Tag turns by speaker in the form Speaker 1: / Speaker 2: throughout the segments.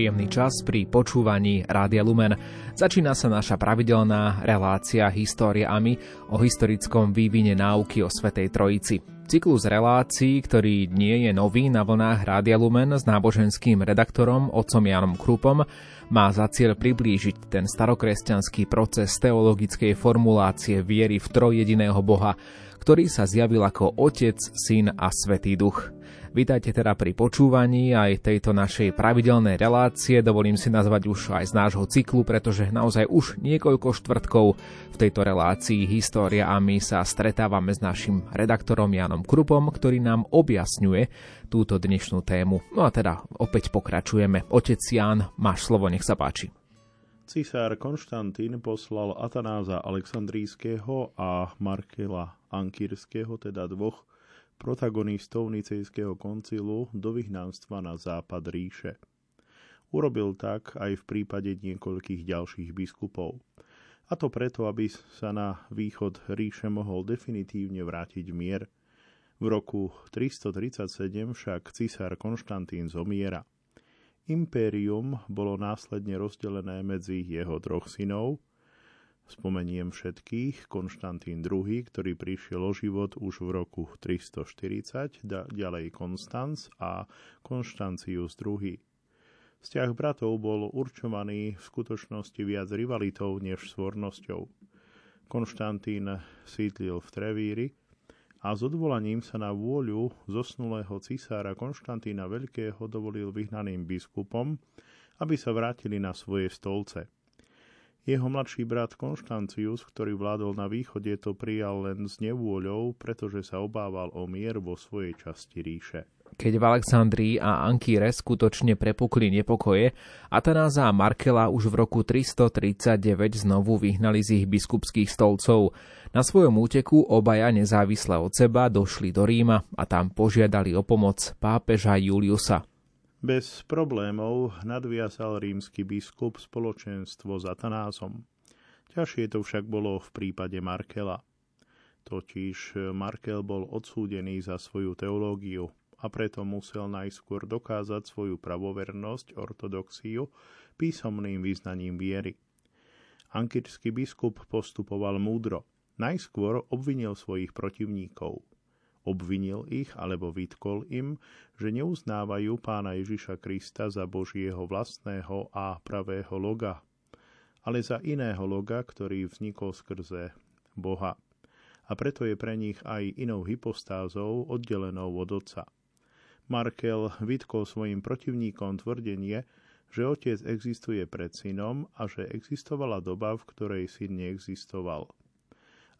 Speaker 1: Príjemný čas pri počúvaní Rádia Lumen. Začína sa naša pravidelná relácia Históriami o historickom vývine náuky o Svetej Trojici. Cyklus relácií, ktorý nie je nový na vlnách Rádia Lumen s náboženským redaktorom otcom Janom Krupom, má za cieľ priblížiť ten starokresťanský proces teologickej formulácie viery v trojjediného Boha, ktorý sa zjavil ako Otec, Syn a Svetý Duch. Vítajte teda pri počúvaní aj tejto našej pravidelnej relácie. Dovolím si nazvať už aj z nášho cyklu, pretože naozaj už niekoľko štvrtkov v tejto relácii História a my sa stretávame s našim redaktorom Janom Krupom, ktorý nám objasňuje túto dnešnú tému. No a teda opäť pokračujeme. Otec Jan, máš slovo, nech sa páči.
Speaker 2: Cisár Konštantín poslal Atanáza Aleksandrijského a Markela Ankyrského, teda dvoch protagonistov Nicejského koncilu do vyhnanstva na západ ríše. Urobil tak aj v prípade niekoľkých ďalších biskupov. A to preto, aby sa na východ ríše mohol definitívne vrátiť mier. V roku 337 však cisár Konštantín zomiera. Impérium bolo následne rozdelené medzi jeho troch synov, Spomeniem všetkých. Konštantín II, ktorý prišiel o život už v roku 340, ďalej Konstanc a Konštancius II. Vzťah bratov bol určovaný v skutočnosti viac rivalitou než svornosťou. Konštantín sídlil v Trevíri a s odvolaním sa na vôľu zosnulého cisára Konštantína Veľkého dovolil vyhnaným biskupom, aby sa vrátili na svoje stolce – jeho mladší brat Konštancius, ktorý vládol na východe, to prijal len s nevôľou, pretože sa obával o mier vo svojej časti ríše.
Speaker 1: Keď v Alexandrii a Ankýre skutočne prepukli nepokoje, Atanáza a Markela už v roku 339 znovu vyhnali z ich biskupských stolcov. Na svojom úteku obaja nezávisle od seba došli do Ríma a tam požiadali o pomoc pápeža Juliusa.
Speaker 2: Bez problémov nadviazal rímsky biskup spoločenstvo s Atanázom. Ťažšie to však bolo v prípade Markela. Totiž Markel bol odsúdený za svoju teológiu a preto musel najskôr dokázať svoju pravovernosť, ortodoxiu, písomným význaním viery. Ankyrský biskup postupoval múdro. Najskôr obvinil svojich protivníkov – Obvinil ich alebo vytkol im, že neuznávajú pána Ježiša Krista za Božieho vlastného a pravého loga, ale za iného loga, ktorý vznikol skrze Boha. A preto je pre nich aj inou hypostázou oddelenou od Otca. Markel vytkol svojim protivníkom tvrdenie, že otec existuje pred synom a že existovala doba, v ktorej syn neexistoval –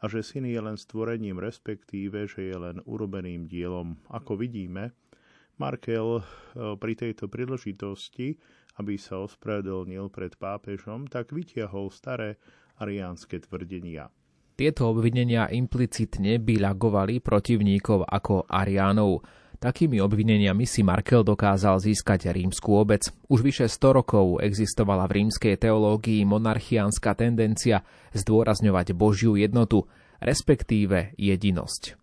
Speaker 2: a že syn je len stvorením, respektíve, že je len urobeným dielom. Ako vidíme, Markel e, pri tejto príležitosti, aby sa ospravedlnil pred pápežom, tak vytiahol staré ariánske tvrdenia.
Speaker 1: Tieto obvinenia implicitne bilagovali protivníkov ako Ariánov. Takými obvineniami si Markel dokázal získať rímsku obec. Už vyše 100 rokov existovala v rímskej teológii monarchiánska tendencia zdôrazňovať Božiu jednotu, respektíve jedinosť.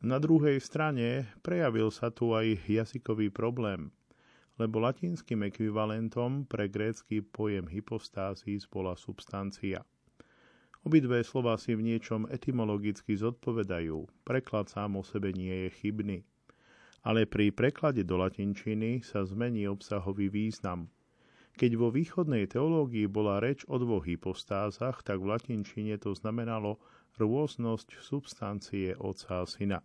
Speaker 2: Na druhej strane prejavil sa tu aj jazykový problém, lebo latinským ekvivalentom pre grécky pojem hypostázis bola substancia. Obidve slova si v niečom etymologicky zodpovedajú, preklad sám o sebe nie je chybný – ale pri preklade do latinčiny sa zmení obsahový význam. Keď vo východnej teológii bola reč o dvoch hypostázach, tak v latinčine to znamenalo rôznosť substancie Otca a Syna.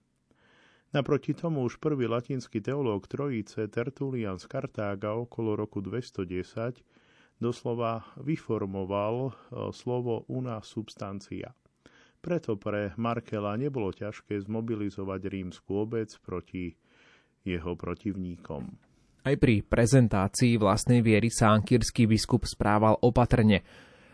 Speaker 2: Naproti tomu už prvý latinský teológ Trojice Tertulian z Kartága okolo roku 210 doslova vyformoval e, slovo una substancia. Preto pre Markela nebolo ťažké zmobilizovať rímsku obec proti jeho protivníkom.
Speaker 1: Aj pri prezentácii vlastnej viery sa ankýrsky biskup správal opatrne.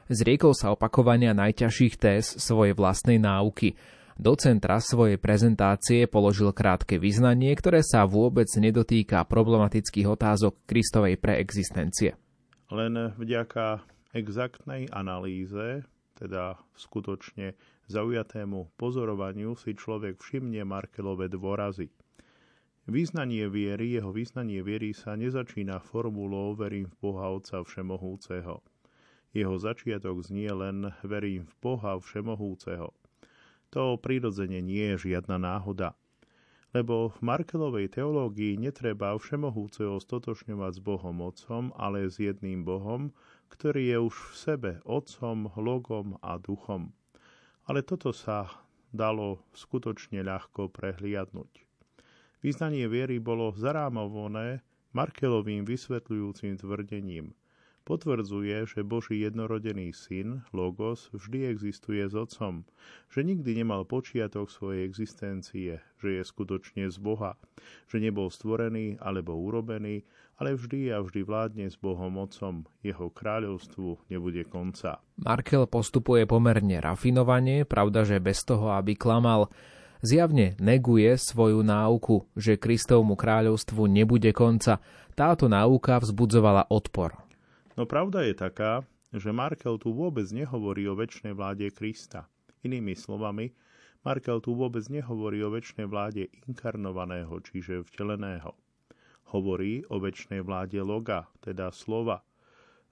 Speaker 1: Zriekol sa opakovania najťažších téz svojej vlastnej náuky. Do centra svojej prezentácie položil krátke vyznanie, ktoré sa vôbec nedotýka problematických otázok Kristovej preexistencie.
Speaker 2: Len vďaka exaktnej analýze, teda skutočne zaujatému pozorovaniu si človek všimne Markelové dôrazy – Význanie viery, jeho význanie viery sa nezačína formulou verím v Boha Otca Všemohúceho. Jeho začiatok znie len verím v Boha Všemohúceho. To prirodzene nie je žiadna náhoda. Lebo v Markelovej teológii netreba Všemohúceho stotočňovať s Bohom Otcom, ale s jedným Bohom, ktorý je už v sebe Otcom, Logom a Duchom. Ale toto sa dalo skutočne ľahko prehliadnúť. Význanie viery bolo zarámované Markelovým vysvetľujúcim tvrdením. Potvrdzuje, že Boží jednorodený syn, Logos, vždy existuje s Otcom, že nikdy nemal počiatok svojej existencie, že je skutočne z Boha, že nebol stvorený alebo urobený, ale vždy a vždy vládne s Bohom Otcom, jeho kráľovstvu nebude konca.
Speaker 1: Markel postupuje pomerne rafinovane, pravda, že bez toho, aby klamal, Zjavne neguje svoju náuku, že Kristovmu kráľovstvu nebude konca. Táto náuka vzbudzovala odpor.
Speaker 2: No pravda je taká, že Markel tu vôbec nehovorí o väčšnej vláde Krista. Inými slovami, Markel tu vôbec nehovorí o väčšnej vláde inkarnovaného, čiže vteleného. Hovorí o väčšnej vláde loga, teda slova.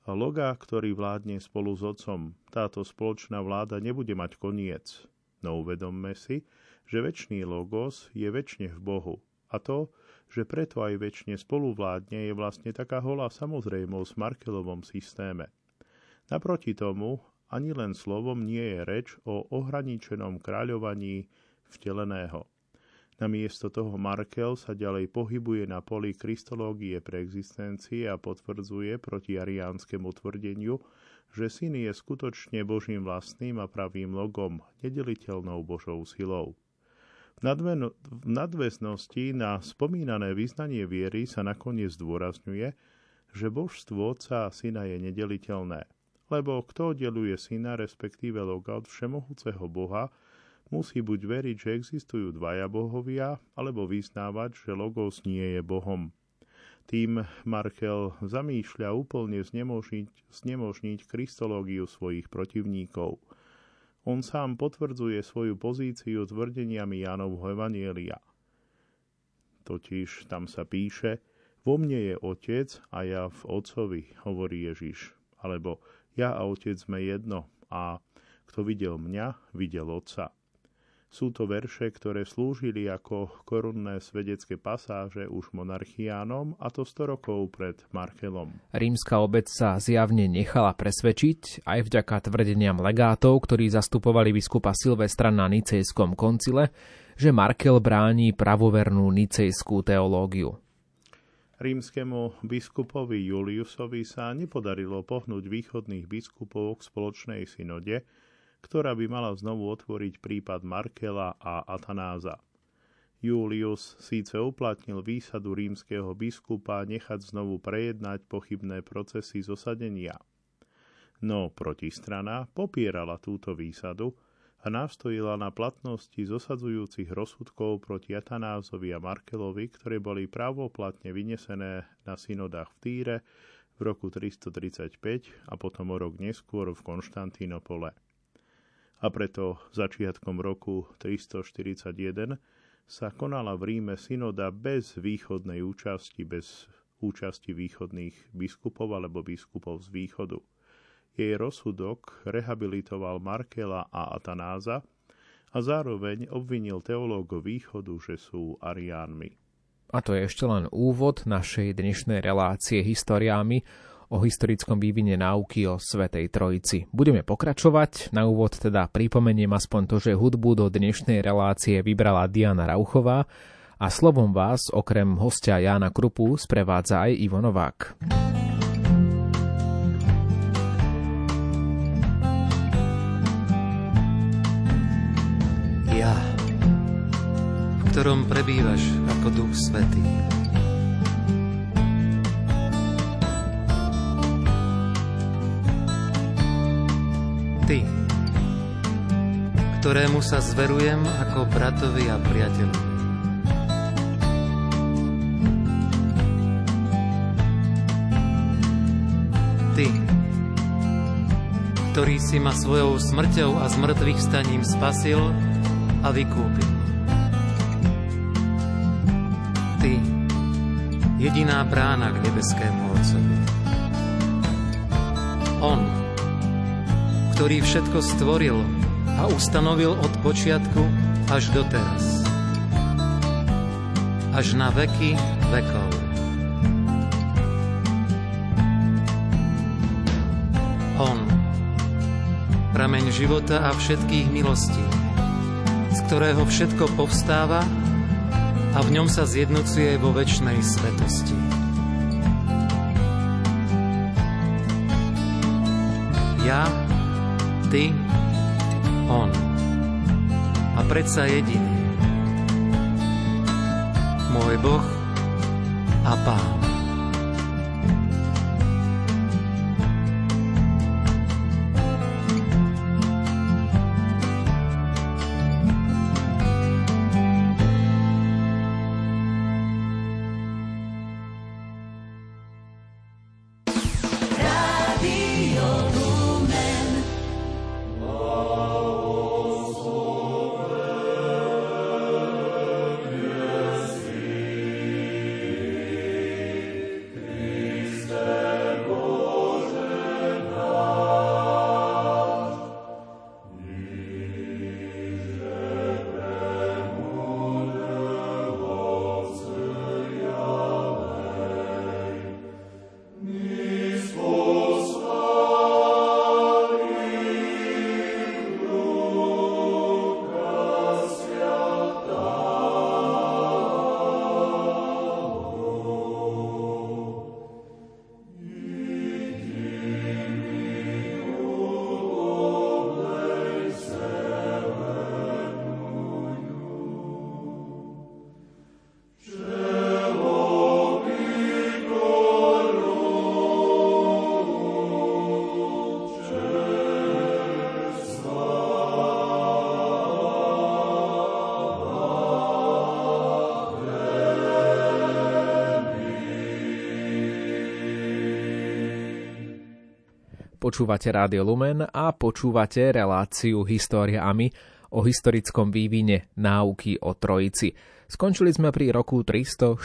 Speaker 2: Loga, ktorý vládne spolu s otcom. Táto spoločná vláda nebude mať koniec. No uvedomme si, že väčší logos je väčšine v Bohu. A to, že preto aj väčšine spoluvládne, je vlastne taká holá samozrejmosť v Markelovom systéme. Naproti tomu, ani len slovom nie je reč o ohraničenom kráľovaní vteleného. Namiesto toho Markel sa ďalej pohybuje na poli kristológie pre existencie a potvrdzuje proti ariánskemu tvrdeniu, že syn je skutočne Božím vlastným a pravým logom, nedeliteľnou Božou silou. V nadväznosti na spomínané význanie viery sa nakoniec zdôrazňuje, že božstvo Otca a Syna je nedeliteľné. Lebo kto oddeluje Syna, respektíve Loga od všemohúceho Boha, musí buď veriť, že existujú dvaja bohovia, alebo vyznávať, že Logos nie je Bohom. Tým Markel zamýšľa úplne znemožniť, znemožniť kristológiu svojich protivníkov – on sám potvrdzuje svoju pozíciu tvrdeniami Jánovho Evanielia. Totiž tam sa píše, vo mne je otec a ja v otcovi, hovorí Ježiš. Alebo ja a otec sme jedno a kto videl mňa, videl otca. Sú to verše, ktoré slúžili ako korunné svedecké pasáže už monarchiánom, a to 100 rokov pred Markelom.
Speaker 1: Rímska obec sa zjavne nechala presvedčiť aj vďaka tvrdeniam legátov, ktorí zastupovali biskupa Silvestra na Nicejskom koncile, že Markel bráni pravovernú nicejskú teológiu.
Speaker 2: Rímskemu biskupovi Juliusovi sa nepodarilo pohnúť východných biskupov k spoločnej synode, ktorá by mala znovu otvoriť prípad Markela a Atanáza. Julius síce uplatnil výsadu rímskeho biskupa nechať znovu prejednať pochybné procesy zosadenia. No protistrana popierala túto výsadu a nástojila na platnosti zosadzujúcich rozsudkov proti Atanázovi a Markelovi, ktoré boli právoplatne vynesené na synodách v Týre v roku 335 a potom o rok neskôr v Konštantínopole a preto začiatkom roku 341 sa konala v Ríme synoda bez východnej účasti, bez účasti východných biskupov alebo biskupov z východu. Jej rozsudok rehabilitoval Markela a Atanáza a zároveň obvinil teológov východu, že sú ariánmi.
Speaker 1: A to je ešte len úvod našej dnešnej relácie historiámi o historickom vývine náuky o Svetej Trojici. Budeme pokračovať. Na úvod teda pripomeniem aspoň to, že hudbu do dnešnej relácie vybrala Diana Rauchová a slovom vás okrem hostia Jána Krupu sprevádza aj Ivo Novák.
Speaker 3: Ja, v ktorom prebývaš ako Duch Svetý Ty, ktorému sa zverujem ako bratovi a priateľovi. Ty, ktorý si ma svojou smrťou a zmrtvých staním spasil a vykúpil. Ty, jediná brána k nebeskému Otcovi. On, ktorý všetko stvoril a ustanovil od počiatku až doteraz. Až na veky vekov. On, prameň života a všetkých milostí, z ktorého všetko povstáva a v ňom sa zjednocuje vo väčšnej svetosti. Ja, ty, on. A predsa jediný. Môj Boh a Pán.
Speaker 1: Počúvate Rádio Lumen a počúvate reláciu Históriami o historickom vývine náuky o Trojici. Skončili sme pri roku 341.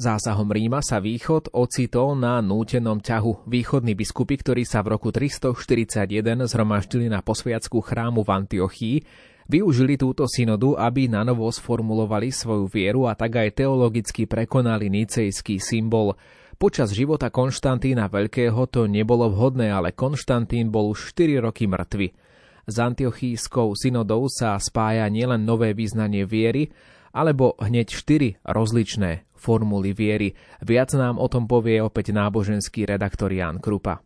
Speaker 1: Zásahom Ríma sa východ ocitol na nútenom ťahu. Východní biskupy, ktorí sa v roku 341 zhromaždili na posviacku chrámu v Antiochii, využili túto synodu, aby nanovo sformulovali svoju vieru a tak aj teologicky prekonali nicejský symbol – Počas života Konštantína Veľkého to nebolo vhodné, ale Konštantín bol už 4 roky mŕtvy. S antiochískou synodou sa spája nielen nové význanie viery, alebo hneď štyri rozličné formuly viery. Viac nám o tom povie opäť náboženský redaktor Jan Krupa.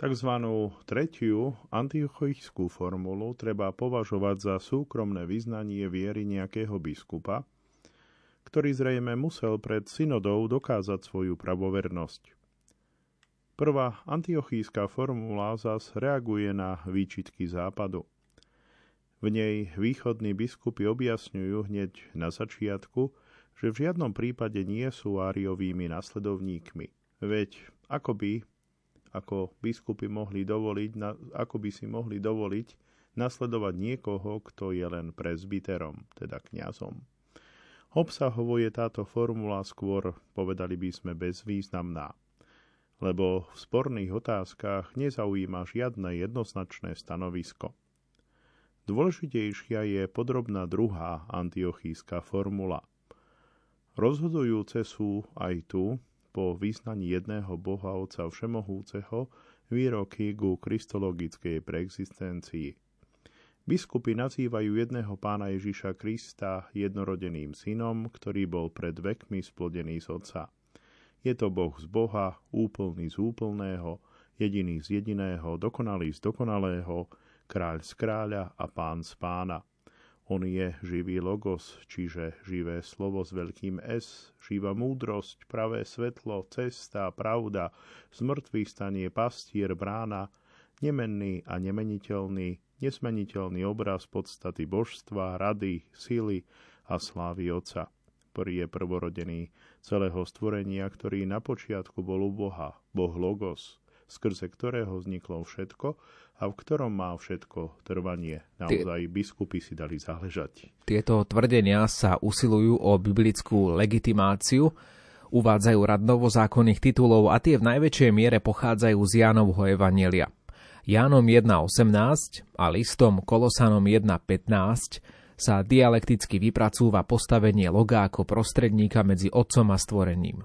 Speaker 2: Takzvanú tretiu antiochískú formulu treba považovať za súkromné vyznanie viery nejakého biskupa, ktorý zrejme musel pred synodou dokázať svoju pravovernosť. Prvá antiochíska formula zas reaguje na výčitky západu. V nej východní biskupy objasňujú hneď na začiatku, že v žiadnom prípade nie sú áriovými nasledovníkmi. Veď ako by, ako biskupy mohli dovoliť, ako by si mohli dovoliť nasledovať niekoho, kto je len prezbiterom, teda kňazom. Obsahovo je táto formula skôr, povedali by sme, bezvýznamná, lebo v sporných otázkach nezaujíma žiadne jednoznačné stanovisko. Dôležitejšia je podrobná druhá antiochíska formula. Rozhodujúce sú aj tu, po význaní jedného Boha Otca Všemohúceho, výroky ku kristologickej preexistencii. Biskupy nazývajú jedného pána Ježiša Krista jednorodeným synom, ktorý bol pred vekmi splodený z Otca. Je to Boh z Boha, úplný z úplného, jediný z jediného, dokonalý z dokonalého, kráľ z kráľa a pán z pána. On je živý logos, čiže živé slovo s veľkým S, živá múdrosť, pravé svetlo, cesta, pravda, zmrtvý stanie pastier, brána, nemenný a nemeniteľný, nesmeniteľný obraz podstaty božstva, rady, sily a slávy Otca. Prvý je prvorodený celého stvorenia, ktorý na počiatku bol u Boha, Boh Logos, skrze ktorého vzniklo všetko a v ktorom má všetko trvanie. Naozaj biskupy si dali záležať.
Speaker 1: Tieto tvrdenia sa usilujú o biblickú legitimáciu, uvádzajú rad novozákonných titulov a tie v najväčšej miere pochádzajú z Jánovho Evanielia. Jánom 1.18 a listom Kolosanom 1.15 sa dialekticky vypracúva postavenie loga ako prostredníka medzi otcom a stvorením.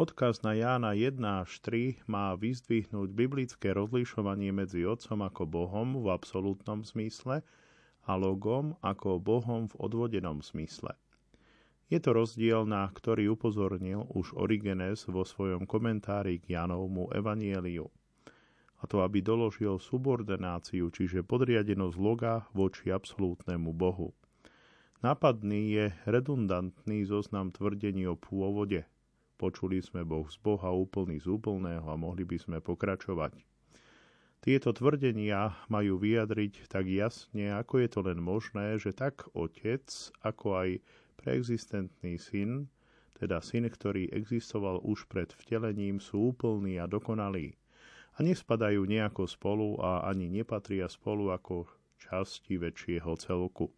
Speaker 2: Odkaz na Jána 1 až 3 má vyzdvihnúť biblické rozlišovanie medzi Otcom ako Bohom v absolútnom zmysle a Logom ako Bohom v odvodenom zmysle. Je to rozdiel, na ktorý upozornil už Origenes vo svojom komentári k Janovmu evanieliu. A to, aby doložil subordináciu, čiže podriadenosť loga voči absolútnemu Bohu. Nápadný je redundantný zoznam tvrdení o pôvode, Počuli sme Boh z Boha úplný z úplného a mohli by sme pokračovať. Tieto tvrdenia majú vyjadriť tak jasne, ako je to len možné, že tak otec, ako aj preexistentný syn, teda syn, ktorý existoval už pred vtelením, sú úplní a dokonalí a nespadajú nejako spolu a ani nepatria spolu ako časti väčšieho celku.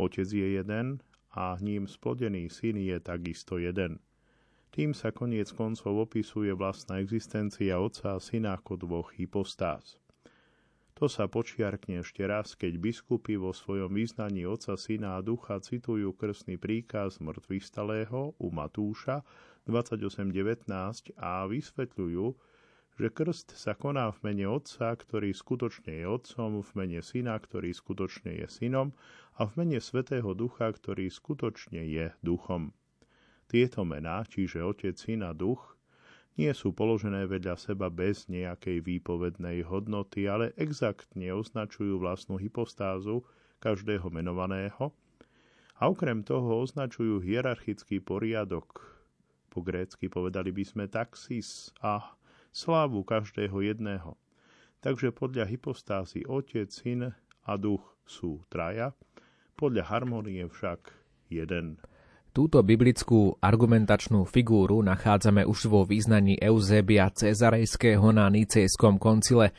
Speaker 2: Otec je jeden a ním splodený syn je takisto jeden. Tým sa koniec koncov opisuje vlastná existencia Otca a Syna ako dvoch hypostáz. To sa počiarkne ešte raz, keď biskupy vo svojom význaní Otca, Syna a Ducha citujú krstný príkaz mŕtvych stalého u Matúša 28.19 a vysvetľujú, že krst sa koná v mene Otca, ktorý skutočne je Otcom, v mene Syna, ktorý skutočne je Synom a v mene Svetého Ducha, ktorý skutočne je Duchom. Tieto mená, čiže Otec, Syn a Duch, nie sú položené vedľa seba bez nejakej výpovednej hodnoty, ale exaktne označujú vlastnú hypostázu každého menovaného a okrem toho označujú hierarchický poriadok. Po grécky povedali by sme taxis a slávu každého jedného. Takže podľa hypostázy Otec, Syn a Duch sú traja, podľa harmonie však jeden.
Speaker 1: Túto biblickú argumentačnú figúru nachádzame už vo význaní Eusebia Cezarejského na Nicejskom koncile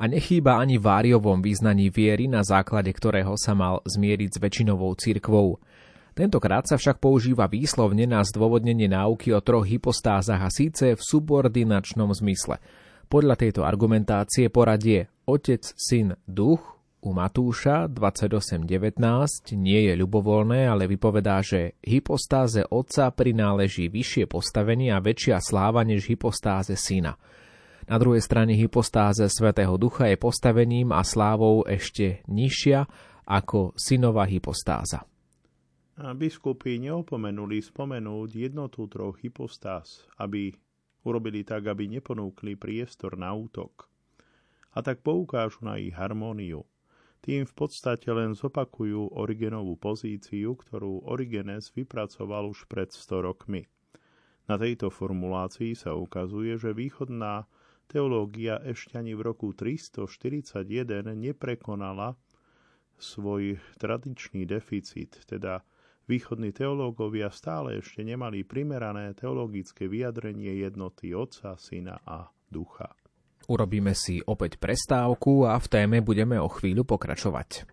Speaker 1: a nechýba ani Váriovom význaní viery, na základe ktorého sa mal zmieriť s väčšinovou cirkvou. Tentokrát sa však používa výslovne na zdôvodnenie náuky o troch hypostázach a síce v subordinačnom zmysle. Podľa tejto argumentácie poradie Otec, Syn, Duch u Matúša 28.19 nie je ľubovoľné, ale vypovedá, že hypostáze otca prináleží vyššie postavenie a väčšia sláva než hypostáze syna. Na druhej strane hypostáze Svetého Ducha je postavením a slávou ešte nižšia ako synová hypostáza.
Speaker 2: Biskupy neopomenuli spomenúť jednotu troch hypostáz, aby urobili tak, aby neponúkli priestor na útok. A tak poukážu na ich harmóniu – tým v podstate len zopakujú Origenovú pozíciu, ktorú Origenes vypracoval už pred 100 rokmi. Na tejto formulácii sa ukazuje, že východná teológia ešte ani v roku 341 neprekonala svoj tradičný deficit, teda východní teológovia stále ešte nemali primerané teologické vyjadrenie jednoty Otca, Syna a Ducha.
Speaker 1: Urobíme si opäť prestávku a v téme budeme o chvíľu pokračovať.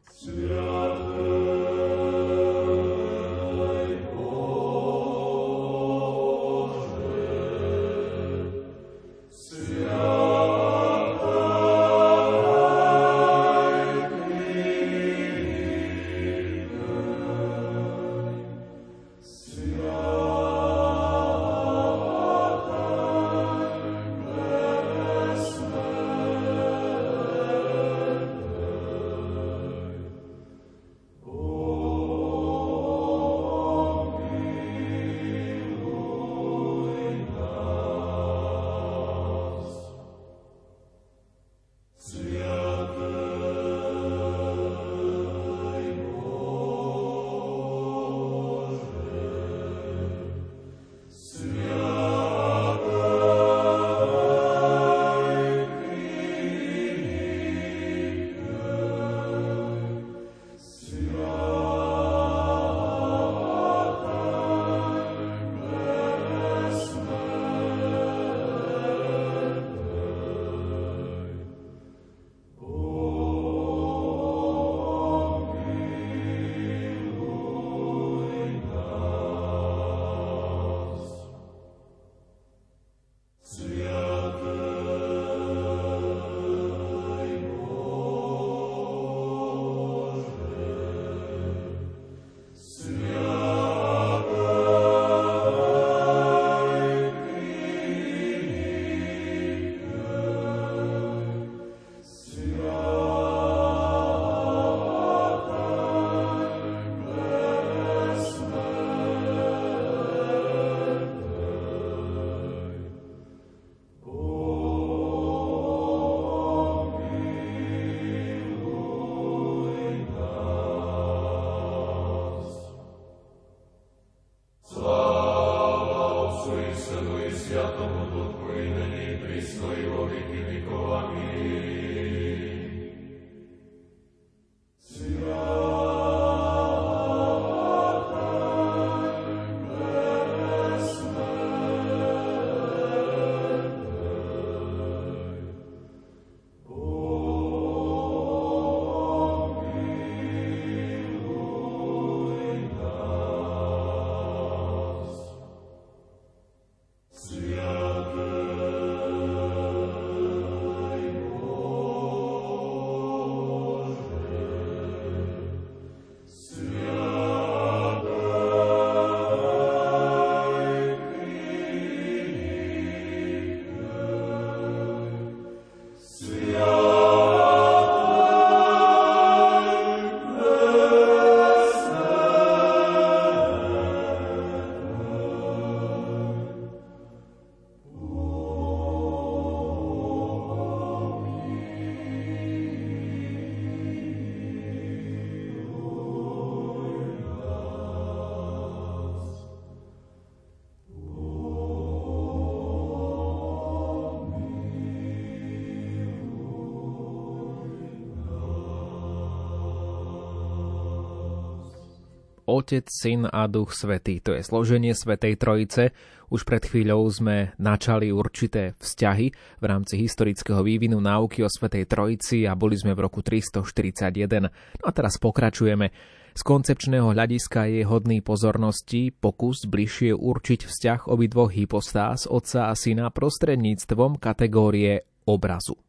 Speaker 1: Otec, Syn a Duch Svetý. To je složenie Svetej Trojice. Už pred chvíľou sme načali určité vzťahy v rámci historického vývinu náuky o Svetej Trojici a boli sme v roku 341. No a teraz pokračujeme. Z koncepčného hľadiska je hodný pozornosti pokus bližšie určiť vzťah obidvoch hypostáz Otca a Syna prostredníctvom kategórie obrazu.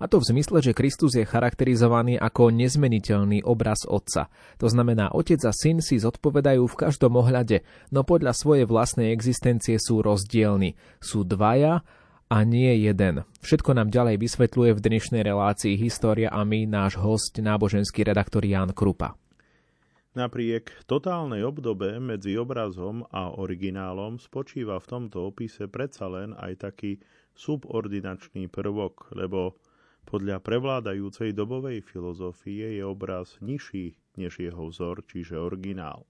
Speaker 1: A to v zmysle, že Kristus je charakterizovaný ako nezmeniteľný obraz Otca. To znamená, Otec a Syn si zodpovedajú v každom ohľade, no podľa svojej vlastnej existencie sú rozdielni. Sú dvaja a nie jeden. Všetko nám ďalej vysvetľuje v dnešnej relácii História a my náš host, náboženský redaktor Ján Krupa.
Speaker 2: Napriek totálnej obdobe medzi obrazom a originálom spočíva v tomto opise predsa len aj taký subordinačný prvok, lebo podľa prevládajúcej dobovej filozofie je obraz nižší než jeho vzor, čiže originál.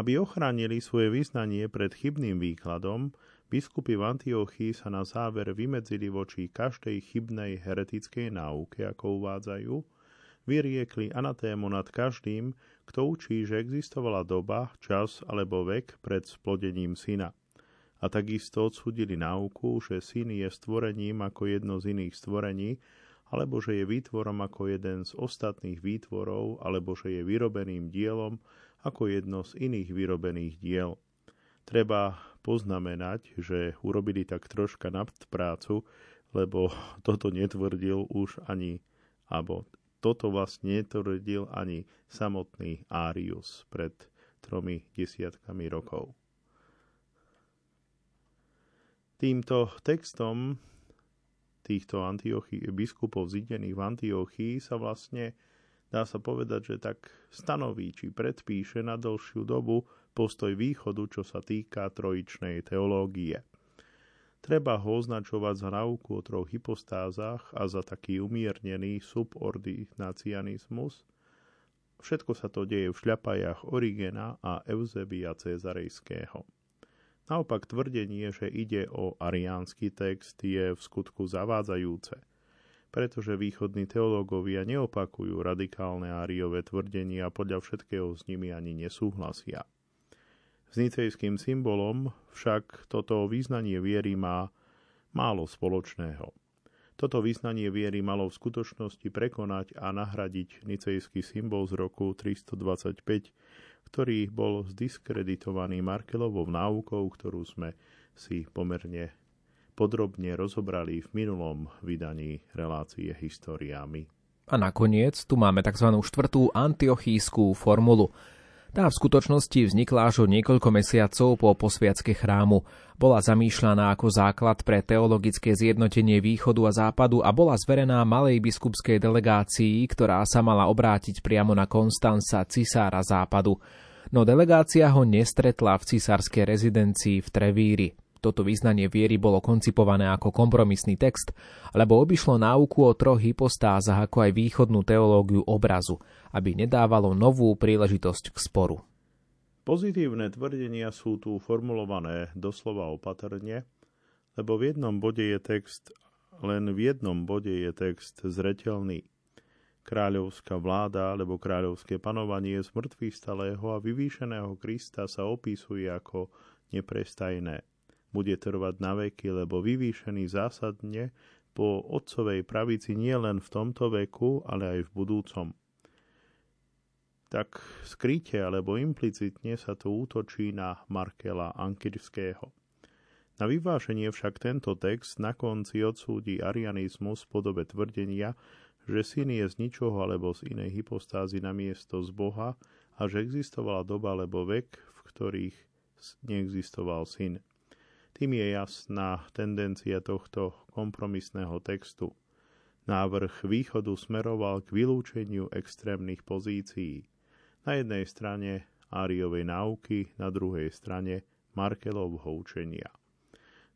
Speaker 2: Aby ochránili svoje vyznanie pred chybným výkladom, biskupy v Antiochii sa na záver vymedzili voči každej chybnej heretickej náuke, ako uvádzajú, vyriekli anatému nad každým, kto učí, že existovala doba, čas alebo vek pred splodením syna a takisto odsudili náuku, že syn je stvorením ako jedno z iných stvorení, alebo že je výtvorom ako jeden z ostatných výtvorov, alebo že je vyrobeným dielom ako jedno z iných vyrobených diel. Treba poznamenať, že urobili tak troška nadprácu, lebo toto netvrdil už ani, alebo toto vlastne netvrdil ani samotný Arius pred tromi desiatkami rokov. Týmto textom týchto Antiochí, biskupov zidených v Antiochii sa vlastne dá sa povedať, že tak stanoví či predpíše na dlhšiu dobu postoj východu, čo sa týka trojičnej teológie. Treba ho označovať za náuku o troch hypostázach a za taký umiernený subordinacianizmus. Všetko sa to deje v šľapajách Origena a Eusebia Cezarejského. Naopak tvrdenie, že ide o ariánsky text, je v skutku zavádzajúce, pretože východní teológovia neopakujú radikálne áriové tvrdenia a podľa všetkého s nimi ani nesúhlasia. S nicejským symbolom však toto význanie viery má málo spoločného. Toto význanie viery malo v skutočnosti prekonať a nahradiť nicejský symbol z roku 325, ktorý bol zdiskreditovaný Markelovou náukou, ktorú sme si pomerne podrobne rozobrali v minulom vydaní relácie Históriami.
Speaker 1: A nakoniec tu máme tzv. štvrtú antiochískú formulu – tá v skutočnosti vznikla až o niekoľko mesiacov po posviacke chrámu. Bola zamýšľaná ako základ pre teologické zjednotenie východu a západu a bola zverená malej biskupskej delegácii, ktorá sa mala obrátiť priamo na Konstanca, cisára západu. No delegácia ho nestretla v cisárskej rezidencii v Trevíri. Toto vyznanie viery bolo koncipované ako kompromisný text, lebo obišlo náuku o troch hypostázach ako aj východnú teológiu obrazu, aby nedávalo novú príležitosť k sporu.
Speaker 2: Pozitívne tvrdenia sú tu formulované doslova opatrne, lebo v jednom bode je text, len v jednom bode je text zretelný. Kráľovská vláda alebo kráľovské panovanie z mŕtvych stalého a vyvýšeného Krista sa opisuje ako neprestajné bude trvať na veky, lebo vyvýšený zásadne po otcovej pravici nie len v tomto veku, ale aj v budúcom. Tak skryte alebo implicitne sa to útočí na Markela Ankirského. Na vyváženie však tento text na konci odsúdi arianizmus v podobe tvrdenia, že syn je z ničoho alebo z inej hypostázy na miesto z Boha a že existovala doba alebo vek, v ktorých neexistoval syn. Tým je jasná tendencia tohto kompromisného textu. Návrh východu smeroval k vylúčeniu extrémnych pozícií. Na jednej strane Áriovej náuky, na druhej strane Markelovho učenia.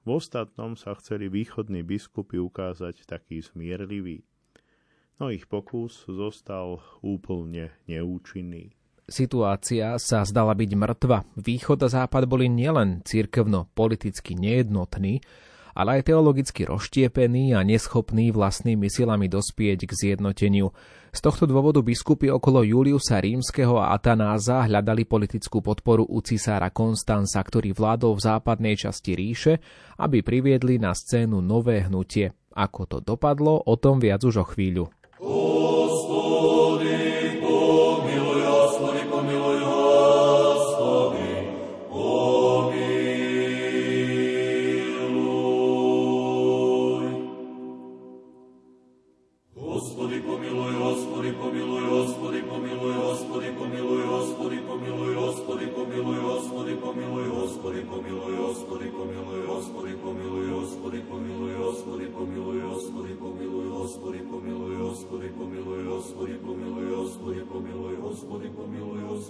Speaker 2: V ostatnom sa chceli východní biskupy ukázať taký zmierlivý. No ich pokus zostal úplne neúčinný.
Speaker 1: Situácia sa zdala byť mŕtva. Východ a západ boli nielen cirkevno politicky nejednotní, ale aj teologicky rozštiepený a neschopný vlastnými silami dospieť k zjednoteniu. Z tohto dôvodu biskupy okolo Juliusa Rímskeho a Atanáza hľadali politickú podporu u cisára Konstanca, ktorý vládol v západnej časti ríše, aby priviedli na scénu nové hnutie. Ako to dopadlo, o tom viac už o chvíľu. rok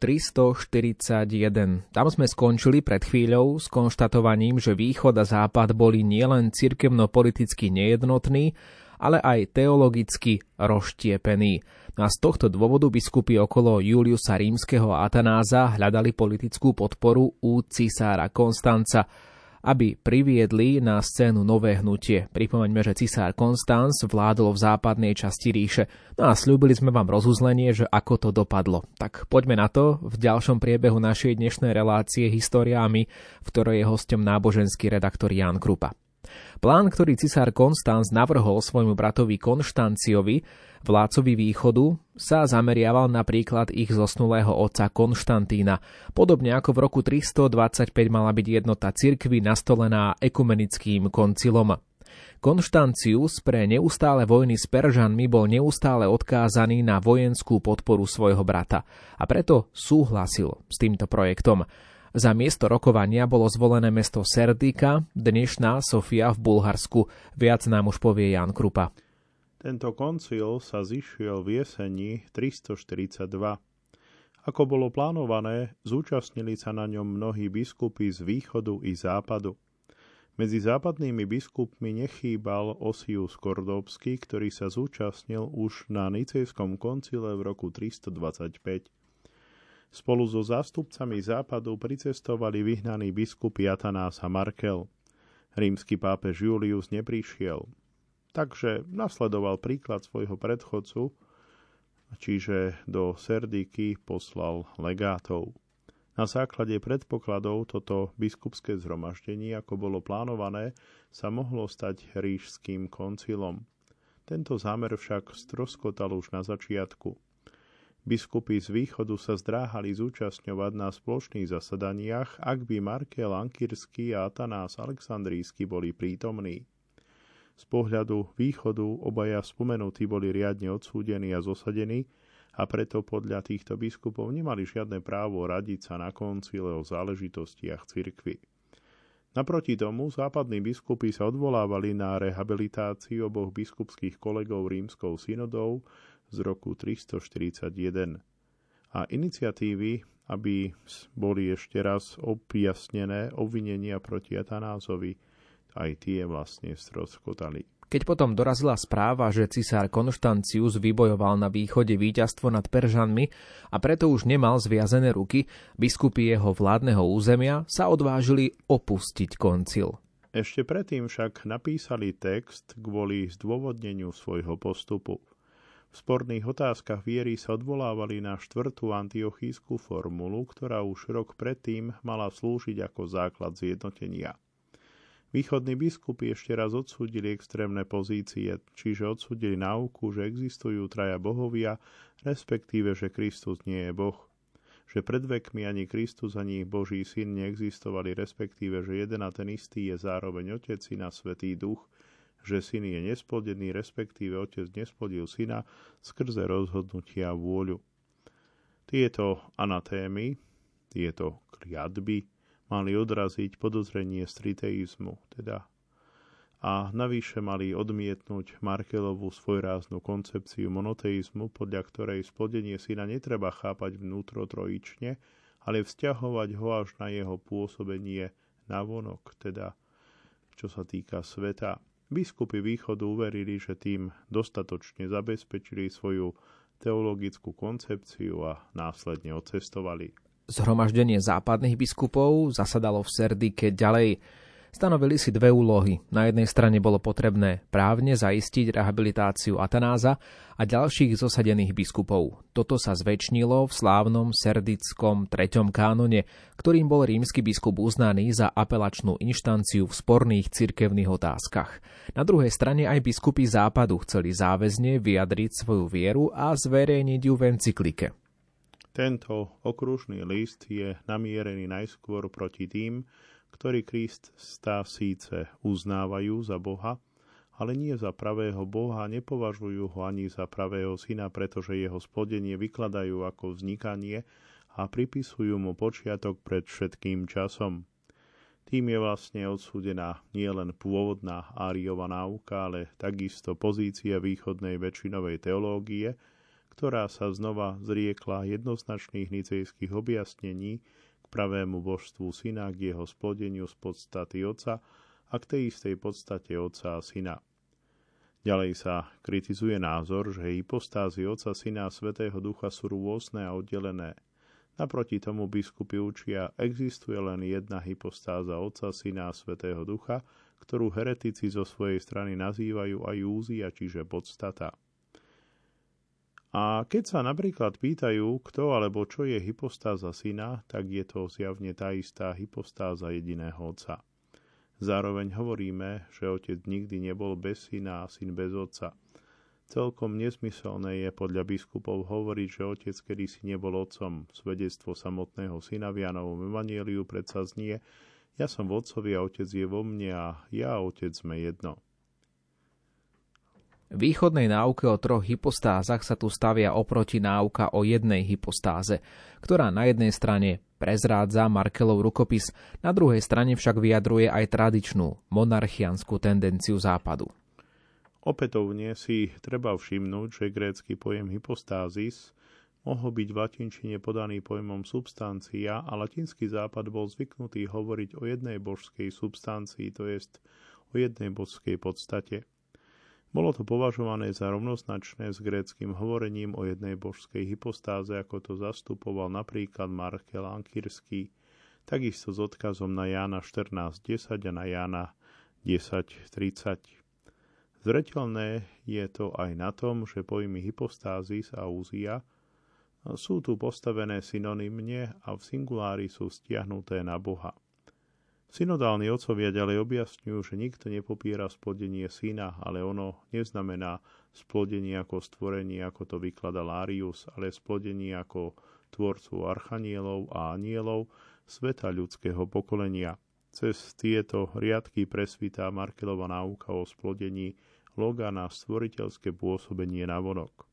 Speaker 1: 341. Tam sme skončili pred chvíľou s konštatovaním, že východ a západ boli nielen cirkevno-politicky nejednotní, ale aj teologicky rozštiepení. A z tohto dôvodu biskupy okolo Juliusa Rímskeho Atanáza hľadali politickú podporu u cisára Konstanca, aby priviedli na scénu nové hnutie. Pripomeňme, že cisár Konstanc vládol v západnej časti ríše. No a slúbili sme vám rozuzlenie, že ako to dopadlo. Tak poďme na to v ďalšom priebehu našej dnešnej relácie Históriami, v ktorej je hostom náboženský redaktor Jan Krupa. Plán, ktorý cisár Konstanc navrhol svojmu bratovi Konštanciovi, vládcovi východu, sa zameriaval napríklad ich zosnulého otca Konštantína. Podobne ako v roku 325 mala byť jednota cirkvy nastolená ekumenickým koncilom. Konštancius pre neustále vojny s Peržanmi bol neustále odkázaný na vojenskú podporu svojho brata a preto súhlasil s týmto projektom. Za miesto rokovania bolo zvolené mesto Serdika, dnešná Sofia v Bulharsku. Viac nám už povie Jan Krupa.
Speaker 2: Tento koncil sa zišiel v jeseni 342. Ako bolo plánované, zúčastnili sa na ňom mnohí biskupy z východu i západu. Medzi západnými biskupmi nechýbal Osius Kordobsky, ktorý sa zúčastnil už na Nicejskom koncile v roku 325. Spolu so zástupcami západu pricestovali vyhnaní biskupy Atanás a Markel. Rímsky pápež Julius neprišiel. Takže nasledoval príklad svojho predchodcu, čiže do Serdiky poslal legátov. Na základe predpokladov toto biskupské zhromaždenie, ako bolo plánované, sa mohlo stať ríšským koncilom. Tento zámer však stroskotal už na začiatku. Biskupy z východu sa zdráhali zúčastňovať na spoločných zasadaniach, ak by Markel Ankirský a Atanás Aleksandrísky boli prítomní. Z pohľadu východu obaja spomenutí boli riadne odsúdení a zosadení a preto podľa týchto biskupov nemali žiadne právo radiť sa na koncile o záležitostiach cirkvy. Naproti tomu západní biskupy sa odvolávali na rehabilitáciu oboch biskupských kolegov rímskou synodou z roku 341 a iniciatívy, aby boli ešte raz objasnené obvinenia proti Atanázovi, aj tie vlastne stroskotali.
Speaker 1: Keď potom dorazila správa, že cisár Konštancius vybojoval na východe víťazstvo nad Peržanmi a preto už nemal zviazené ruky, biskupy jeho vládneho územia sa odvážili opustiť koncil.
Speaker 2: Ešte predtým však napísali text kvôli zdôvodneniu svojho postupu. V sporných otázkach viery sa odvolávali na štvrtú antiochískú formulu, ktorá už rok predtým mala slúžiť ako základ zjednotenia. Východní biskupy ešte raz odsúdili extrémne pozície, čiže odsúdili náuku, že existujú traja bohovia, respektíve, že Kristus nie je Boh. Že pred vekmi ani Kristus, ani Boží syn neexistovali, respektíve, že jeden a ten istý je zároveň Otec, Syn a Svetý Duch – že syn je nesplodený, respektíve otec nesplodil syna skrze rozhodnutia vôľu. Tieto anatémy, tieto kliatby mali odraziť podozrenie z triteizmu, teda a navyše mali odmietnúť Markelovú svojráznu koncepciu monoteizmu, podľa ktorej splodenie syna netreba chápať vnútro trojične, ale vzťahovať ho až na jeho pôsobenie na vonok, teda čo sa týka sveta. Biskupy východu uverili, že tým dostatočne zabezpečili svoju teologickú koncepciu a následne odcestovali.
Speaker 1: Zhromaždenie západných biskupov zasadalo v Serdike ďalej Stanovili si dve úlohy. Na jednej strane bolo potrebné právne zaistiť rehabilitáciu Atanáza a ďalších zosadených biskupov. Toto sa zväčšnilo v slávnom serdickom treťom kánone, ktorým bol rímsky biskup uznaný za apelačnú inštanciu v sporných cirkevných otázkach. Na druhej strane aj biskupy západu chceli záväzne vyjadriť svoju vieru a zverejniť ju v encyklike.
Speaker 2: Tento okružný list je namierený najskôr proti tým, ktorí Krista síce uznávajú za Boha, ale nie za pravého Boha, nepovažujú ho ani za pravého syna, pretože jeho spodenie vykladajú ako vznikanie a pripisujú mu počiatok pred všetkým časom. Tým je vlastne odsúdená nielen pôvodná áriová náuka, ale takisto pozícia východnej väčšinovej teológie, ktorá sa znova zriekla jednoznačných nicejských objasnení pravému božstvu syna, k jeho splodeniu z podstaty Otca a k tej istej podstate Otca a syna. Ďalej sa kritizuje názor, že hypostázy Otca, Syna a Svetého Ducha sú rôzne a oddelené. Naproti tomu biskupy učia, existuje len jedna hypostáza Otca, Syna a Svetého Ducha, ktorú heretici zo svojej strany nazývajú aj úzia, čiže podstata. A keď sa napríklad pýtajú, kto alebo čo je hypostáza syna, tak je to zjavne tá istá hypostáza jediného otca. Zároveň hovoríme, že otec nikdy nebol bez syna a syn bez otca. Celkom nesmyselné je podľa biskupov hovoriť, že otec kedysi nebol otcom. Svedectvo samotného syna v Janovom evanieliu predsa znie, ja som v otcovi a otec je vo mne a ja a otec sme jedno.
Speaker 1: Východnej náuke o troch hypostázach sa tu stavia oproti náuka o jednej hypostáze, ktorá na jednej strane prezrádza Markelov rukopis, na druhej strane však vyjadruje aj tradičnú monarchianskú tendenciu západu.
Speaker 2: Opätovne si treba všimnúť, že grécky pojem hypostázis mohol byť v latinčine podaný pojmom substancia a latinský západ bol zvyknutý hovoriť o jednej božskej substancii, to jest o jednej božskej podstate. Bolo to považované za rovnoznačné s gréckým hovorením o jednej božskej hypostáze, ako to zastupoval napríklad Markel Ankirský, takisto s odkazom na Jána 14.10 a na Jána 10.30. Zretelné je to aj na tom, že pojmy hypostázis a úzia sú tu postavené synonymne a v singulári sú stiahnuté na Boha. Synodálni otcovia ďalej objasňujú, že nikto nepopiera splodenie syna, ale ono neznamená splodenie ako stvorenie, ako to vyklada Lárius, ale splodenie ako tvorcu archanielov a anielov, sveta ľudského pokolenia. Cez tieto riadky presvítá Markelova náuka o splodení loga na stvoriteľské pôsobenie na vonok.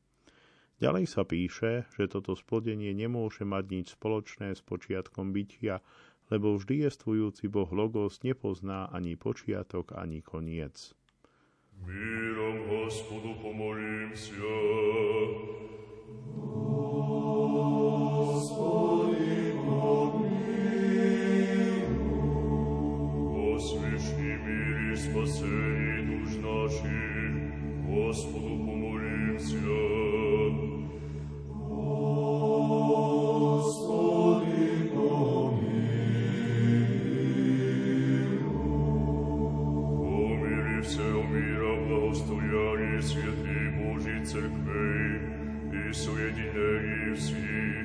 Speaker 2: Ďalej sa píše, že toto splodenie nemôže mať nič spoločné s počiatkom bytia, lebo vždy jestvujúci Boh Logos nepozná ani počiatok, ani koniec. Mírom Hospodu pomolím sa. Osviešni míry spasení duš našich, Господу
Speaker 4: церквей и соединений всіх,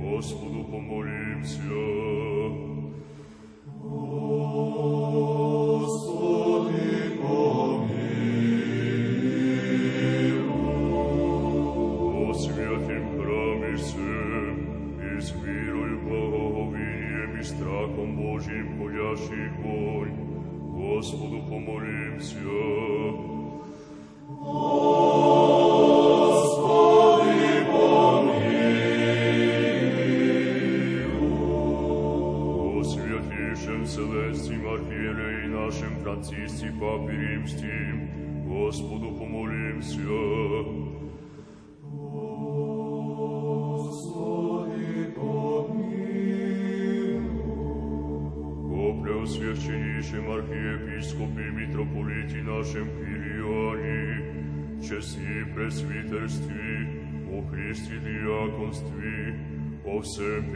Speaker 4: Господу
Speaker 5: помолімся. Господи, помилуй. О святім храмі сем, і з вірою благоговінням і
Speaker 4: страхом Божим болящий вонь, Господу помолімся. помолим držaši vlastech našich i o всем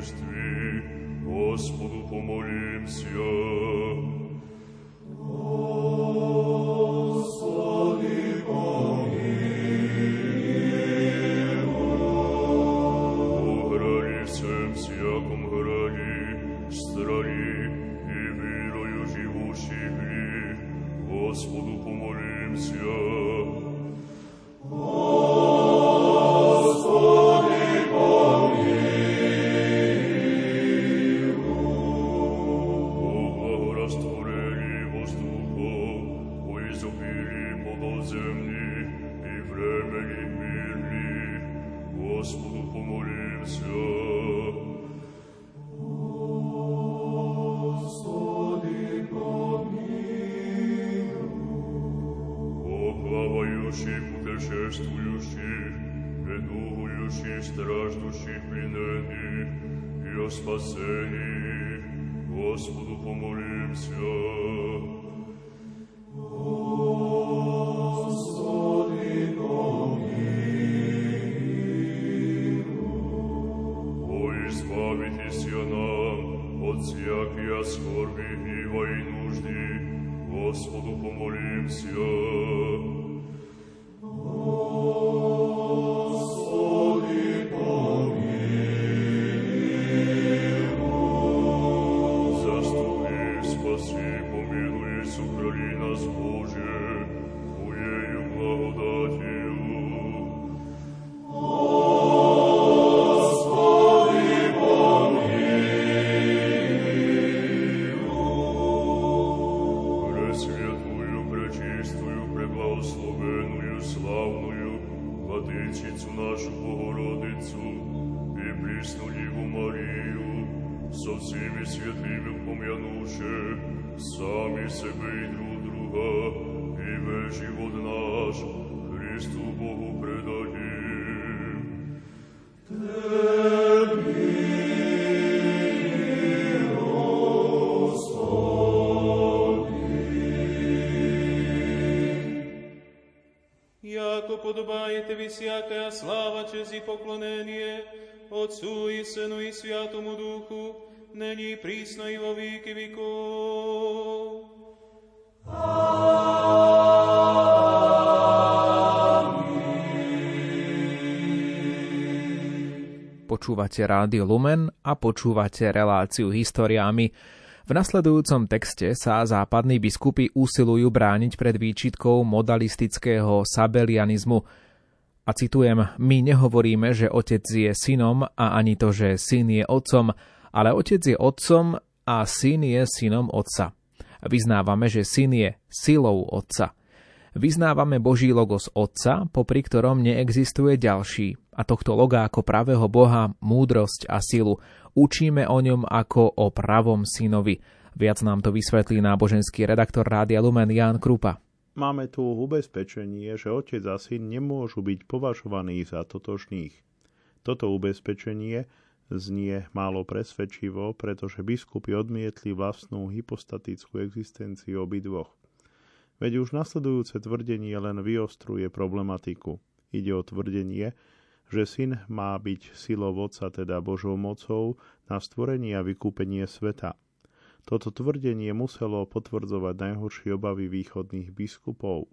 Speaker 4: воинстве, Господу помолимся. Господу помолимся.
Speaker 1: Počúvate Rádio Lumen a počúvate reláciu Históriami. V nasledujúcom texte sa západní biskupy usilujú brániť pred výčitkou modalistického sabelianizmu – a citujem, my nehovoríme, že otec je synom a ani to, že syn je otcom, ale otec je otcom a syn je synom otca. Vyznávame, že syn je silou otca. Vyznávame Boží logos Otca, popri ktorom neexistuje ďalší, a tohto loga ako pravého Boha, múdrosť a silu. Učíme o ňom ako o pravom synovi. Viac nám to vysvetlí náboženský redaktor Rádia Lumen Jan Krupa.
Speaker 2: Máme tu ubezpečenie, že otec a syn nemôžu byť považovaní za totožných. Toto ubezpečenie znie málo presvedčivo, pretože biskupy odmietli vlastnú hypostatickú existenciu obidvoch. Veď už nasledujúce tvrdenie len vyostruje problematiku. Ide o tvrdenie, že syn má byť silou Otca, teda Božou mocou, na stvorenie a vykúpenie sveta – toto tvrdenie muselo potvrdzovať najhoršie obavy východných biskupov.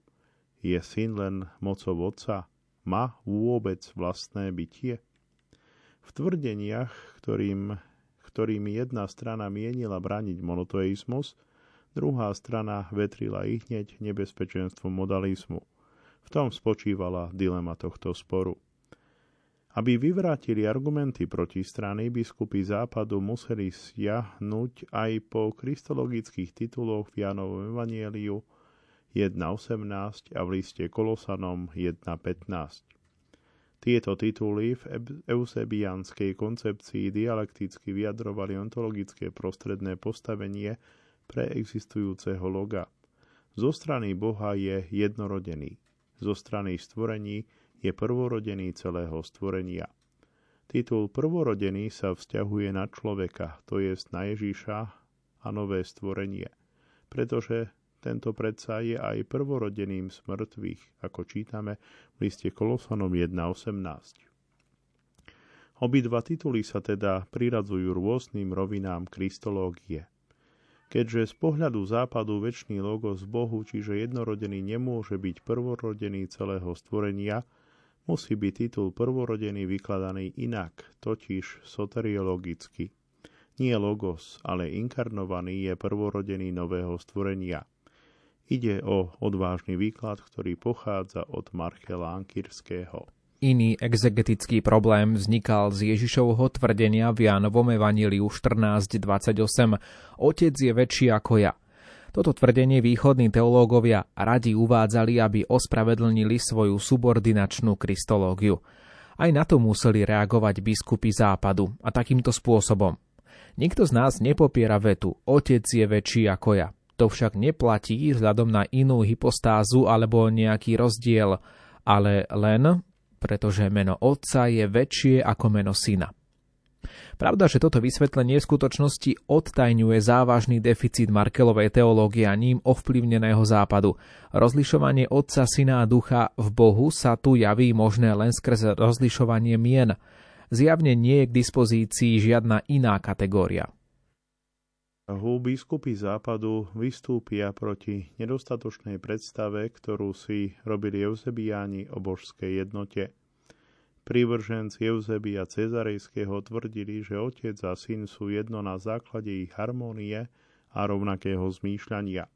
Speaker 2: Je syn len mocou otca? Má vôbec vlastné bytie? V tvrdeniach, ktorým, ktorými jedna strana mienila braniť monoteizmus, druhá strana vetrila ich hneď nebezpečenstvo modalizmu. V tom spočívala dilema tohto sporu. Aby vyvrátili argumenty proti strany, biskupy západu museli siahnuť aj po kristologických tituloch v Janovom evanieliu 1.18 a v liste Kolosanom 1.15. Tieto tituly v eusebianskej koncepcii dialekticky vyjadrovali ontologické prostredné postavenie pre existujúceho loga. Zo strany Boha je jednorodený, zo strany stvorení je prvorodený celého stvorenia. Titul prvorodený sa vzťahuje na človeka, to je na Ježíša a nové stvorenie, pretože tento predsa je aj prvorodeným z mŕtvych, ako čítame v liste Kolosanom 1.18. Obidva tituly sa teda priradzujú rôznym rovinám kristológie. Keďže z pohľadu západu väčší logos Bohu, čiže jednorodený nemôže byť prvorodený celého stvorenia, musí byť titul prvorodený vykladaný inak, totiž soteriologicky. Nie logos, ale inkarnovaný je prvorodený nového stvorenia. Ide o odvážny výklad, ktorý pochádza od Marchela Ankirského.
Speaker 1: Iný exegetický problém vznikal z Ježišovho tvrdenia v Jánovom evaníliu 14.28. Otec je väčší ako ja. Toto tvrdenie východní teológovia radi uvádzali, aby ospravedlnili svoju subordinačnú kristológiu. Aj na to museli reagovať biskupy západu a takýmto spôsobom. Nikto z nás nepopiera vetu Otec je väčší ako ja. To však neplatí vzhľadom na inú hypostázu alebo nejaký rozdiel, ale len pretože meno Otca je väčšie ako meno Syna. Pravda, že toto vysvetlenie v skutočnosti odtajňuje závažný deficit Markelovej teológie a ním ovplyvneného západu. Rozlišovanie Otca, Syna a Ducha v Bohu sa tu javí možné len skrze rozlišovanie mien. Zjavne nie je k dispozícii žiadna iná kategória.
Speaker 2: Hu biskupy západu vystúpia proti nedostatočnej predstave, ktorú si robili Eusebiáni o božskej jednote – Prívrženci Eusebia Cezarejského tvrdili, že otec a syn sú jedno na základe ich harmónie a rovnakého zmýšľania.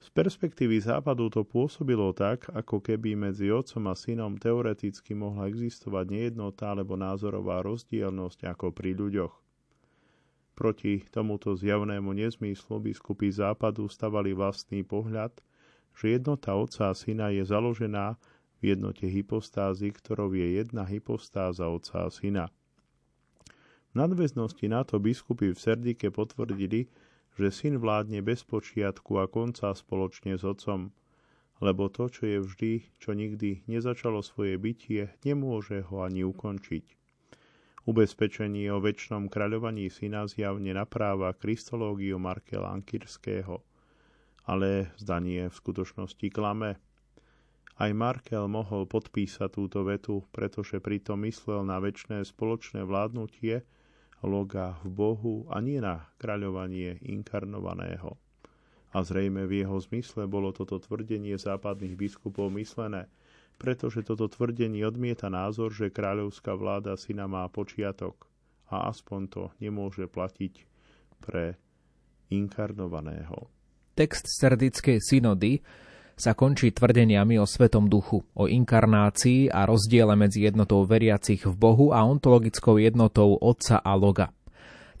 Speaker 2: Z perspektívy západu to pôsobilo tak, ako keby medzi otcom a synom teoreticky mohla existovať nejednota alebo názorová rozdielnosť ako pri ľuďoch. Proti tomuto zjavnému nezmyslu biskupy západu stavali vlastný pohľad, že jednota otca a syna je založená v jednote hypostázy, ktorou je jedna hypostáza Otca a Syna. V nadväznosti na to biskupy v Serdike potvrdili, že syn vládne bez počiatku a konca spoločne s otcom, lebo to, čo je vždy, čo nikdy nezačalo svoje bytie, nemôže ho ani ukončiť. Ubezpečenie o väčšnom kráľovaní syna zjavne napráva kristológiu Markela Ankirského, ale zdanie v skutočnosti klame. Aj Markel mohol podpísať túto vetu, pretože pritom myslel na väčšné spoločné vládnutie loga v Bohu a nie na kráľovanie inkarnovaného. A zrejme v jeho zmysle bolo toto tvrdenie západných biskupov myslené, pretože toto tvrdenie odmieta názor, že kráľovská vláda syna má počiatok a aspoň to nemôže platiť pre inkarnovaného.
Speaker 1: Text Serdickej synody sa končí tvrdeniami o Svetom duchu, o inkarnácii a rozdiele medzi jednotou veriacich v Bohu a ontologickou jednotou Otca a Loga.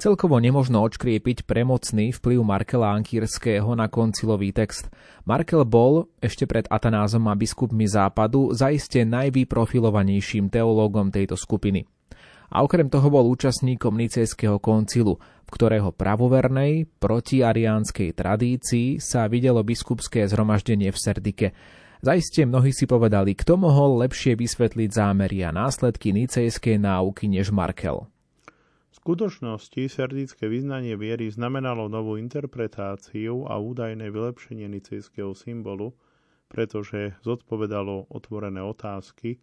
Speaker 1: Celkovo nemožno odškriepiť premocný vplyv Markela Ankýrského na koncilový text. Markel bol, ešte pred Atanázom a biskupmi západu, zaiste najvyprofilovanejším teológom tejto skupiny a okrem toho bol účastníkom Nicejského koncilu, v ktorého pravovernej, protiariánskej tradícii sa videlo biskupské zhromaždenie v Serdike. Zaiste mnohí si povedali, kto mohol lepšie vysvetliť zámery a následky nicejskej náuky než Markel.
Speaker 2: V skutočnosti serdické vyznanie viery znamenalo novú interpretáciu a údajné vylepšenie nicejského symbolu, pretože zodpovedalo otvorené otázky,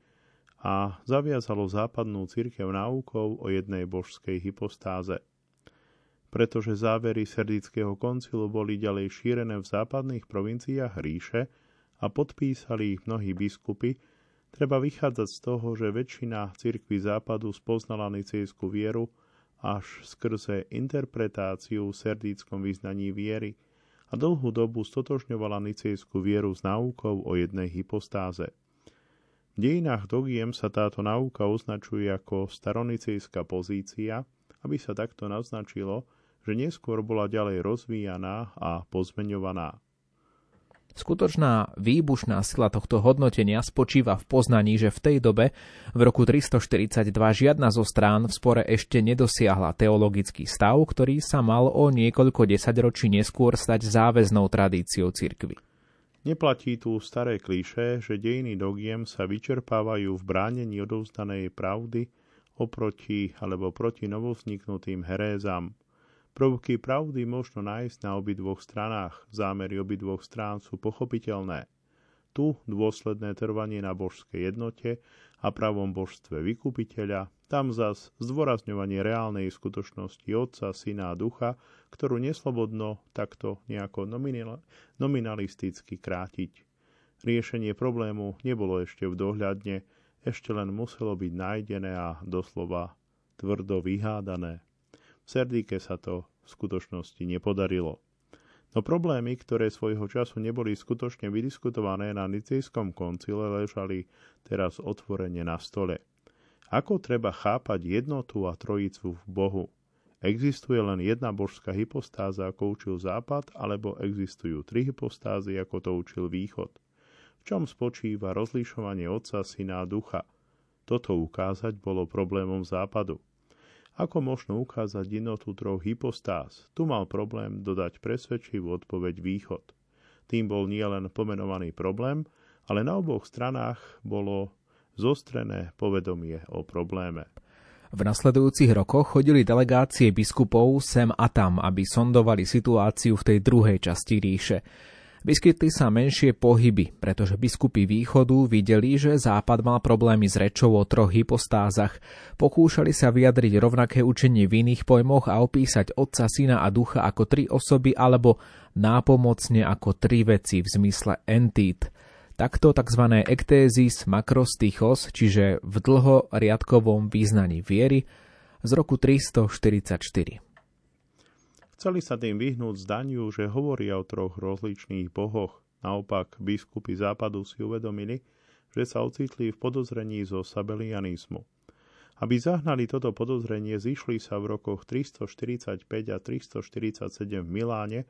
Speaker 2: a zaviazalo západnú církev náukov o jednej božskej hypostáze. Pretože závery Serdického koncilu boli ďalej šírené v západných provinciách ríše a podpísali ich mnohí biskupy, treba vychádzať z toho, že väčšina cirkví západu spoznala nicejskú vieru až skrze interpretáciu v serdíckom vyznaní viery a dlhú dobu stotožňovala nicejskú vieru s náukou o jednej hypostáze. Dejinách dogiem sa táto náuka označuje ako staronicejská pozícia, aby sa takto naznačilo, že neskôr bola ďalej rozvíjaná a pozmeňovaná.
Speaker 1: Skutočná výbušná sila tohto hodnotenia spočíva v poznaní, že v tej dobe, v roku 342, žiadna zo strán v spore ešte nedosiahla teologický stav, ktorý sa mal o niekoľko desaťročí neskôr stať záväznou tradíciou cirkvy.
Speaker 2: Neplatí tu staré klíše, že dejiny dogiem sa vyčerpávajú v bránení odovzdanej pravdy oproti alebo proti novovzniknutým herézam. Prvky pravdy možno nájsť na obidvoch stranách, zámery obidvoch strán sú pochopiteľné. Tu dôsledné trvanie na božskej jednote a pravom božstve vykupiteľa, tam zas zdôrazňovanie reálnej skutočnosti Otca, Syna a Ducha, ktorú neslobodno takto nejako nominalisticky krátiť. Riešenie problému nebolo ešte v dohľadne, ešte len muselo byť nájdené a doslova tvrdo vyhádané. V Serdike sa to v skutočnosti nepodarilo. No problémy, ktoré svojho času neboli skutočne vydiskutované na Nicejskom koncile, ležali teraz otvorene na stole. Ako treba chápať jednotu a trojicu v Bohu? Existuje len jedna božská hypostáza, ako učil Západ, alebo existujú tri hypostázy, ako to učil Východ. V čom spočíva rozlišovanie Otca, Syna a Ducha? Toto ukázať bolo problémom Západu. Ako možno ukázať jednotu troch hypostáz? Tu mal problém dodať presvedčivú odpoveď Východ. Tým bol nielen pomenovaný problém, ale na oboch stranách bolo zostrené povedomie o probléme.
Speaker 1: V nasledujúcich rokoch chodili delegácie biskupov sem a tam, aby sondovali situáciu v tej druhej časti ríše. Vyskytli sa menšie pohyby, pretože biskupy východu videli, že západ mal problémy s rečou o troch hypostázach. Pokúšali sa vyjadriť rovnaké učenie v iných pojmoch a opísať Otca, Syna a Ducha ako tri osoby alebo nápomocne ako tri veci v zmysle entít. Takto tzv. ektézis makrostichos, čiže v dlhoriadkovom význaní viery, z roku 344.
Speaker 2: Chceli sa tým vyhnúť zdaniu, že hovoria o troch rozličných bohoch. Naopak, biskupy západu si uvedomili, že sa ocitli v podozrení zo sabelianizmu. Aby zahnali toto podozrenie, zišli sa v rokoch 345 a 347 v Miláne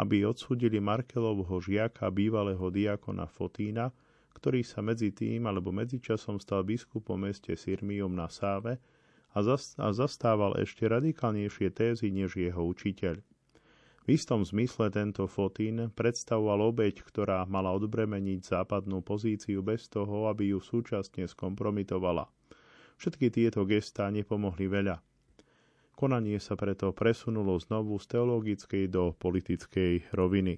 Speaker 2: aby odsudili Markelovho žiaka, bývalého diakona Fotína, ktorý sa medzi tým alebo medzičasom stal biskupom meste Sirmium na Sáve a, zastával ešte radikálnejšie tézy než jeho učiteľ. V istom zmysle tento Fotín predstavoval obeď, ktorá mala odbremeniť západnú pozíciu bez toho, aby ju súčasne skompromitovala. Všetky tieto gestá nepomohli veľa. Konanie sa preto presunulo znovu z teologickej do politickej roviny.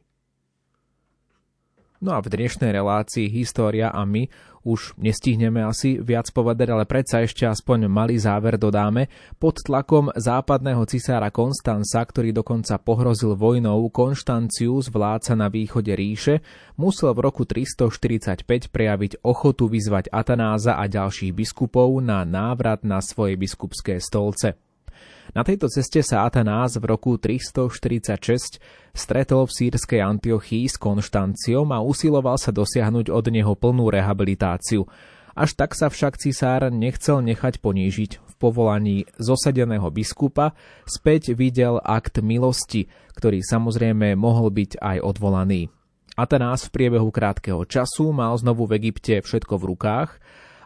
Speaker 1: No a v dnešnej relácii História a my už nestihneme asi viac povedať, ale predsa ešte aspoň malý záver dodáme. Pod tlakom západného cisára Konstanca, ktorý dokonca pohrozil vojnou Konštancius, vládca na východe ríše, musel v roku 345 prejaviť ochotu vyzvať Atanáza a ďalších biskupov na návrat na svoje biskupské stolce. Na tejto ceste sa Atanás v roku 346 stretol v sírskej Antiochii s Konštanciom a usiloval sa dosiahnuť od neho plnú rehabilitáciu. Až tak sa však cisár nechcel nechať ponížiť. V povolaní zosadeného biskupa späť videl akt milosti, ktorý samozrejme mohol byť aj odvolaný. Atanás v priebehu krátkeho času mal znovu v Egypte všetko v rukách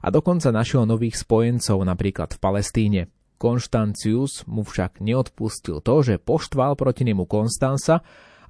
Speaker 1: a dokonca našiel nových spojencov napríklad v Palestíne. Konštancius mu však neodpustil to, že poštval proti nemu Konstansa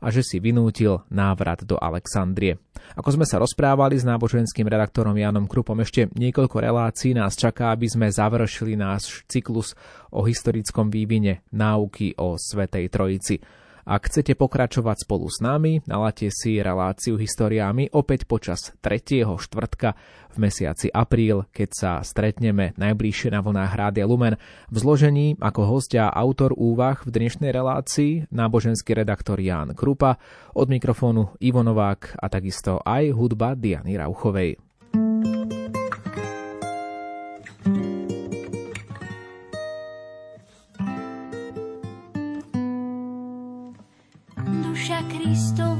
Speaker 1: a že si vynútil návrat do Alexandrie. Ako sme sa rozprávali s náboženským redaktorom Janom Krupom, ešte niekoľko relácií nás čaká, aby sme završili náš cyklus o historickom vývine náuky o Svetej Trojici. Ak chcete pokračovať spolu s nami, naláte si reláciu historiami opäť počas 3. štvrtka v mesiaci apríl, keď sa stretneme najbližšie na vlnách Rádia Lumen v zložení ako hostia autor úvah v dnešnej relácii náboženský redaktor Ján Krupa, od mikrofónu Ivo Novák a takisto aj hudba Diany Rauchovej.
Speaker 6: Smrti